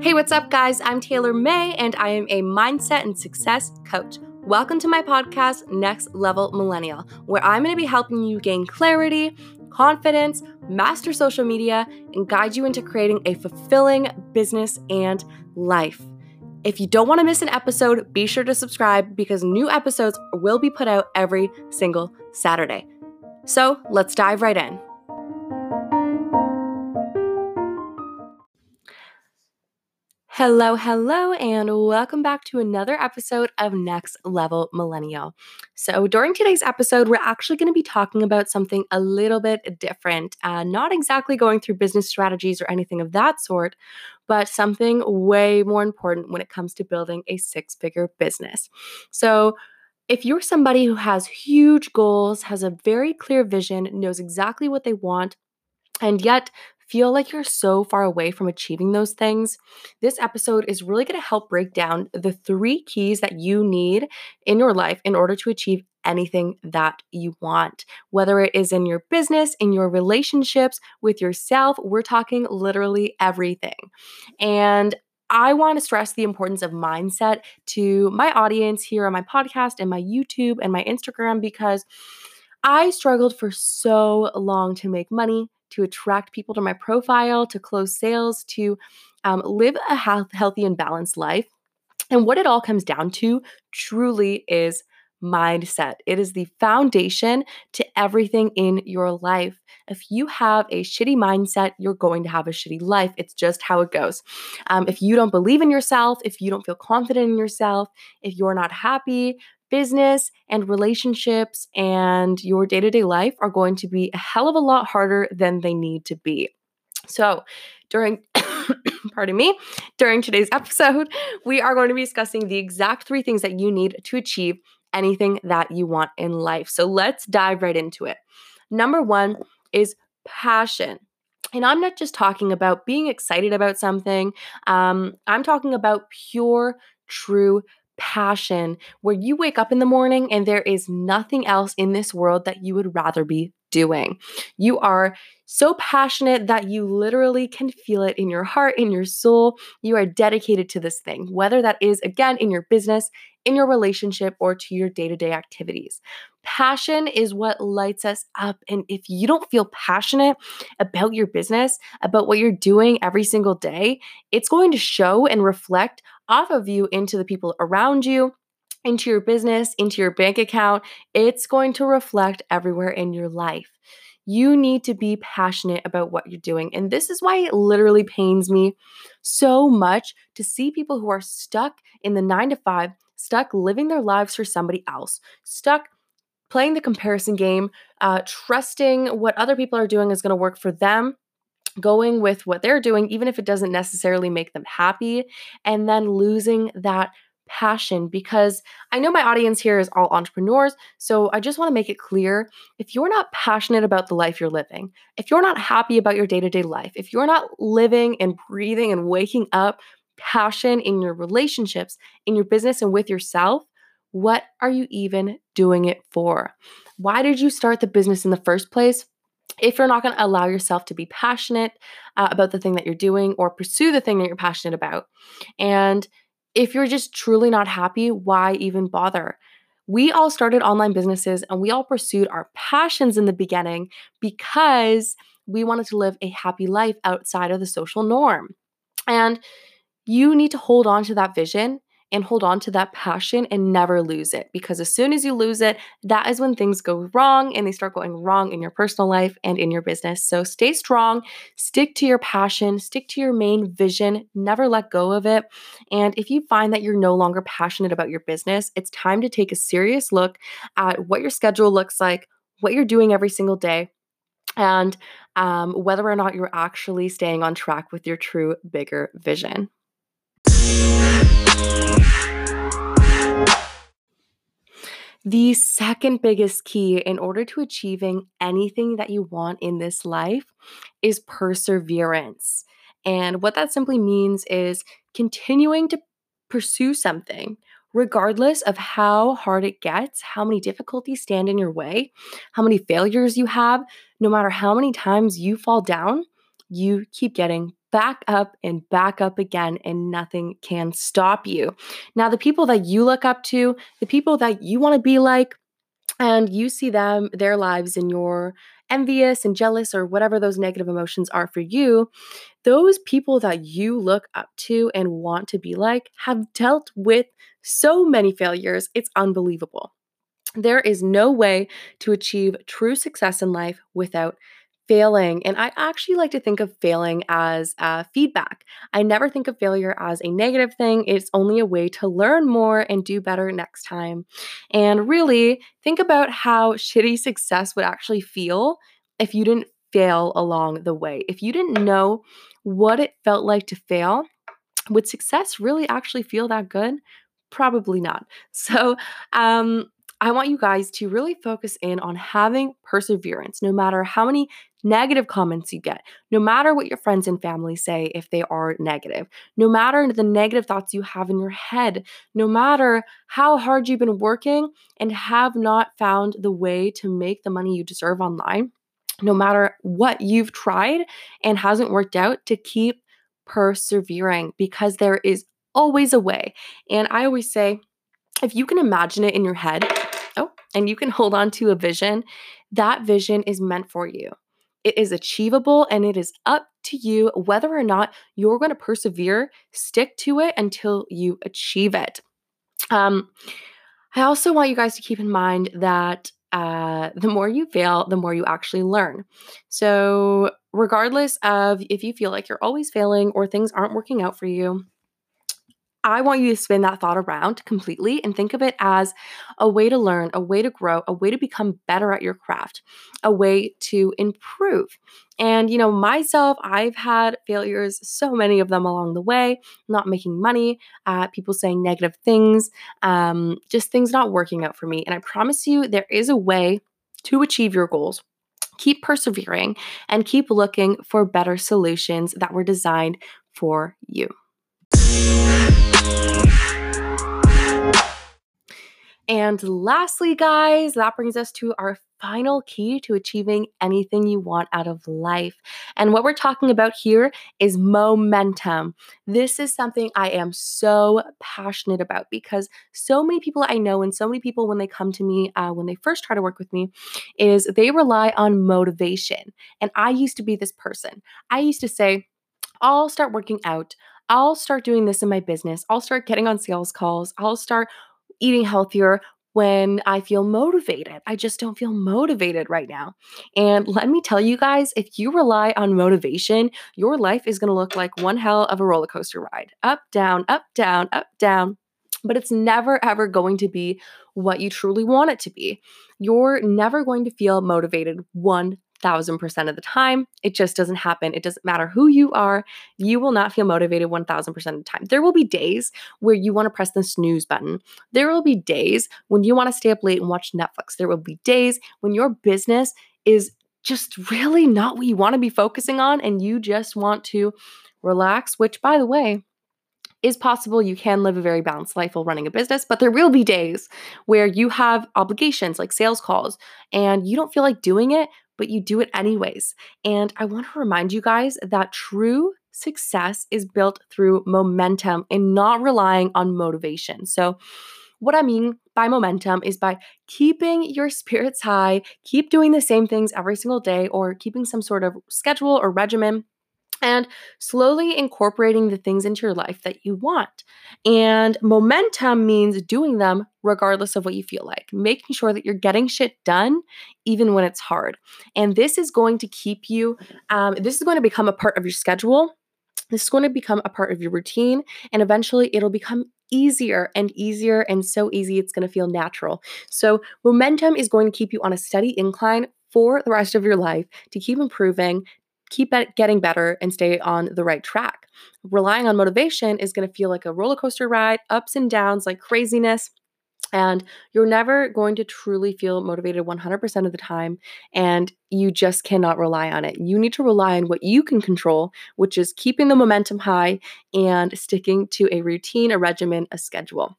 Hey, what's up, guys? I'm Taylor May, and I am a mindset and success coach. Welcome to my podcast, Next Level Millennial, where I'm going to be helping you gain clarity, confidence, master social media, and guide you into creating a fulfilling business and life. If you don't want to miss an episode, be sure to subscribe because new episodes will be put out every single Saturday. So let's dive right in. Hello, hello, and welcome back to another episode of Next Level Millennial. So, during today's episode, we're actually going to be talking about something a little bit different, uh, not exactly going through business strategies or anything of that sort, but something way more important when it comes to building a six figure business. So, if you're somebody who has huge goals, has a very clear vision, knows exactly what they want, and yet feel like you're so far away from achieving those things, this episode is really going to help break down the three keys that you need in your life in order to achieve anything that you want. Whether it is in your business, in your relationships, with yourself, we're talking literally everything. And I want to stress the importance of mindset to my audience here on my podcast and my YouTube and my Instagram because I struggled for so long to make money, to attract people to my profile, to close sales, to um, live a health, healthy and balanced life. And what it all comes down to truly is mindset. It is the foundation to everything in your life. If you have a shitty mindset, you're going to have a shitty life. It's just how it goes. Um, if you don't believe in yourself, if you don't feel confident in yourself, if you're not happy, business and relationships and your day to day life are going to be a hell of a lot harder than they need to be. So, during, pardon me, during today's episode, we are going to be discussing the exact three things that you need to achieve anything that you want in life. So, let's dive right into it. Number one is passion. And I'm not just talking about being excited about something, um, I'm talking about pure, true passion where you wake up in the morning and there is nothing else in this world that you would rather be doing. You are so passionate that you literally can feel it in your heart, in your soul. You are dedicated to this thing, whether that is, again, in your business, in your relationship, or to your day to day activities. Passion is what lights us up. And if you don't feel passionate about your business, about what you're doing every single day, it's going to show and reflect off of you into the people around you, into your business, into your bank account. It's going to reflect everywhere in your life. You need to be passionate about what you're doing. And this is why it literally pains me so much to see people who are stuck in the nine to five, stuck living their lives for somebody else, stuck playing the comparison game, uh, trusting what other people are doing is going to work for them going with what they're doing, even if it doesn't necessarily make them happy, and then losing that passion because I know my audience here is all entrepreneurs. So I just want to make it clear if you're not passionate about the life you're living, if you're not happy about your day to day life, if you're not living and breathing and waking up passion in your relationships, in your business, and with yourself, what are you even doing it for? Why did you start the business in the first place? if you're not going to allow yourself to be passionate uh, about the thing that you're doing or pursue the thing that you're passionate about. And if you're just truly not happy, why even bother? We all started online businesses and we all pursued our passions in the beginning because we wanted to live a happy life outside of the social norm. And you need to hold on to that vision and hold on to that passion and never lose it. Because as soon as you lose it, that is when things go wrong and they start going wrong in your personal life and in your business. So stay strong, stick to your passion, stick to your main vision, never let go of it. And if you find that you're no longer passionate about your business, it's time to take a serious look at what your schedule looks like, what you're doing every single day and um, whether or not you're actually staying on track with your true bigger vision. The second biggest key in order to achieving anything that you want in this life is perseverance. And what that simply means is continuing to pursue something, regardless of how hard it gets, how many difficulties stand in your way, how many failures you have, no matter how many times you fall down, you keep getting back up and back up again, and nothing can stop you. Now, the people that you look up to, the people that you want to be like, and you see them, their lives, and you're envious and jealous or whatever those negative emotions are for you, those people that you look up to and want to be like have dealt with so many failures. It's unbelievable. There is no way to achieve true success in life without failing. And I actually like to think of failing as uh, feedback. I never think of failure as a negative thing. It's only a way to learn more and do better next time. And really think about how shitty success would actually feel if you didn't fail along the way. If you didn't know what it felt like to fail, would success really actually feel that good? Probably not. So, um, I want you guys to really focus in on having perseverance, no matter how many negative comments you get, no matter what your friends and family say if they are negative, no matter the negative thoughts you have in your head, no matter how hard you've been working and have not found the way to make the money you deserve online, no matter what you've tried and hasn't worked out, to keep persevering because there is always a way. And I always say, if you can imagine it in your head, oh, and you can hold on to a vision, that vision is meant for you. It is achievable and it is up to you whether or not you're going to persevere, stick to it until you achieve it. Um, I also want you guys to keep in mind that uh, the more you fail, the more you actually learn. So, regardless of if you feel like you're always failing or things aren't working out for you, I want you to spin that thought around completely and think of it as a way to learn, a way to grow, a way to become better at your craft, a way to improve. And, you know, myself, I've had failures, so many of them along the way, not making money, uh, people saying negative things, um, just things not working out for me. And I promise you, there is a way to achieve your goals. Keep persevering and keep looking for better solutions that were designed for you. And lastly, guys, that brings us to our final key to achieving anything you want out of life. And what we're talking about here is momentum. This is something I am so passionate about because so many people I know, and so many people when they come to me, uh, when they first try to work with me, is they rely on motivation. And I used to be this person. I used to say, I'll start working out. I'll start doing this in my business. I'll start getting on sales calls. I'll start eating healthier when I feel motivated. I just don't feel motivated right now. And let me tell you guys, if you rely on motivation, your life is going to look like one hell of a roller coaster ride up, down, up, down, up, down. But it's never ever going to be what you truly want it to be. You're never going to feel motivated one thousand percent of the time. It just doesn't happen. It doesn't matter who you are. You will not feel motivated 1000% of the time. There will be days where you want to press the snooze button. There will be days when you want to stay up late and watch Netflix. There will be days when your business is just really not what you want to be focusing on and you just want to relax, which, by the way, is possible. You can live a very balanced life while running a business, but there will be days where you have obligations like sales calls and you don't feel like doing it, but you do it anyways. And I want to remind you guys that true success is built through momentum and not relying on motivation. So, what I mean by momentum is by keeping your spirits high, keep doing the same things every single day, or keeping some sort of schedule or regimen and slowly incorporating the things into your life that you want. And momentum means doing them regardless of what you feel like, making sure that you're getting shit done even when it's hard. And this is going to keep you, um, this is going to become a part of your schedule. This is going to become a part of your routine, and eventually it'll become easier and easier and so easy it's going to feel natural. So, momentum is going to keep you on a steady incline for the rest of your life to keep improving, keep getting better and stay on the right track. Relying on motivation is going to feel like a roller coaster ride, ups and downs, like craziness. And you're never going to truly feel motivated 100% of the time. And you just cannot rely on it. You need to rely on what you can control, which is keeping the momentum high and sticking to a routine, a regimen, a schedule.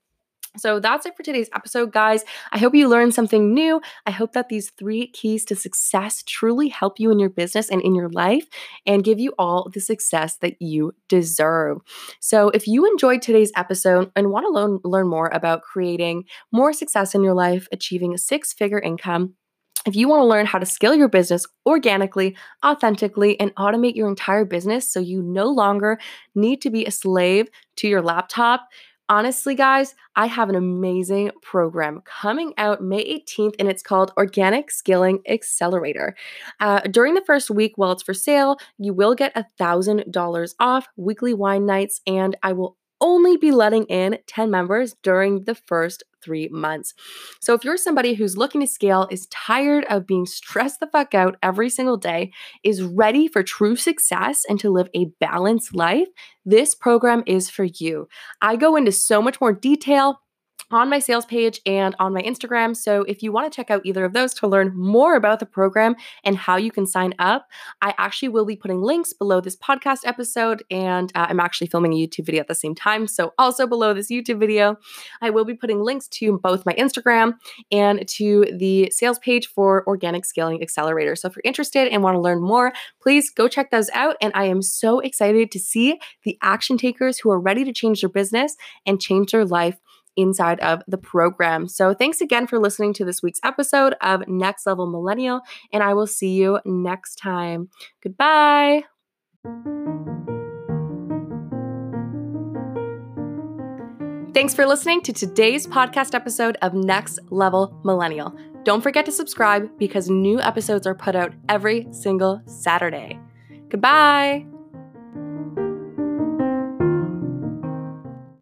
So that's it for today's episode, guys. I hope you learned something new. I hope that these three keys to success truly help you in your business and in your life and give you all the success that you deserve. So, if you enjoyed today's episode and want to learn, learn more about creating more success in your life, achieving a six figure income, if you want to learn how to scale your business organically, authentically, and automate your entire business so you no longer need to be a slave to your laptop, honestly, guys, I have an amazing program coming out May 18th, and it's called Organic Scaling Accelerator. Uh, during the first week, while it's for sale, you will get $1,000 off weekly wine nights, and I will only be letting in 10 members during the first three months. So, if you're somebody who's looking to scale, is tired of being stressed the fuck out every single day, is ready for true success and to live a balanced life, this program is for you. I go into so much more detail on my sales page and on my Instagram. So if you want to check out either of those to learn more about the program and how you can sign up, I actually will be putting links below this podcast episode. And uh, I'm actually filming a YouTube video at the same time. So also below this YouTube video, I will be putting links to both my Instagram and to the sales page for Organic Scaling Accelerator. So if you're interested and want to learn more, please go check those out. And I am so excited to see the action takers who are ready to change their business and change their life inside of the program. So, thanks again for listening to this week's episode of Next Level Millennial, and I will see you next time. Goodbye. Thanks for listening to today's podcast episode of Next Level Millennial. Don't forget to subscribe because new episodes are put out every single Saturday. Goodbye.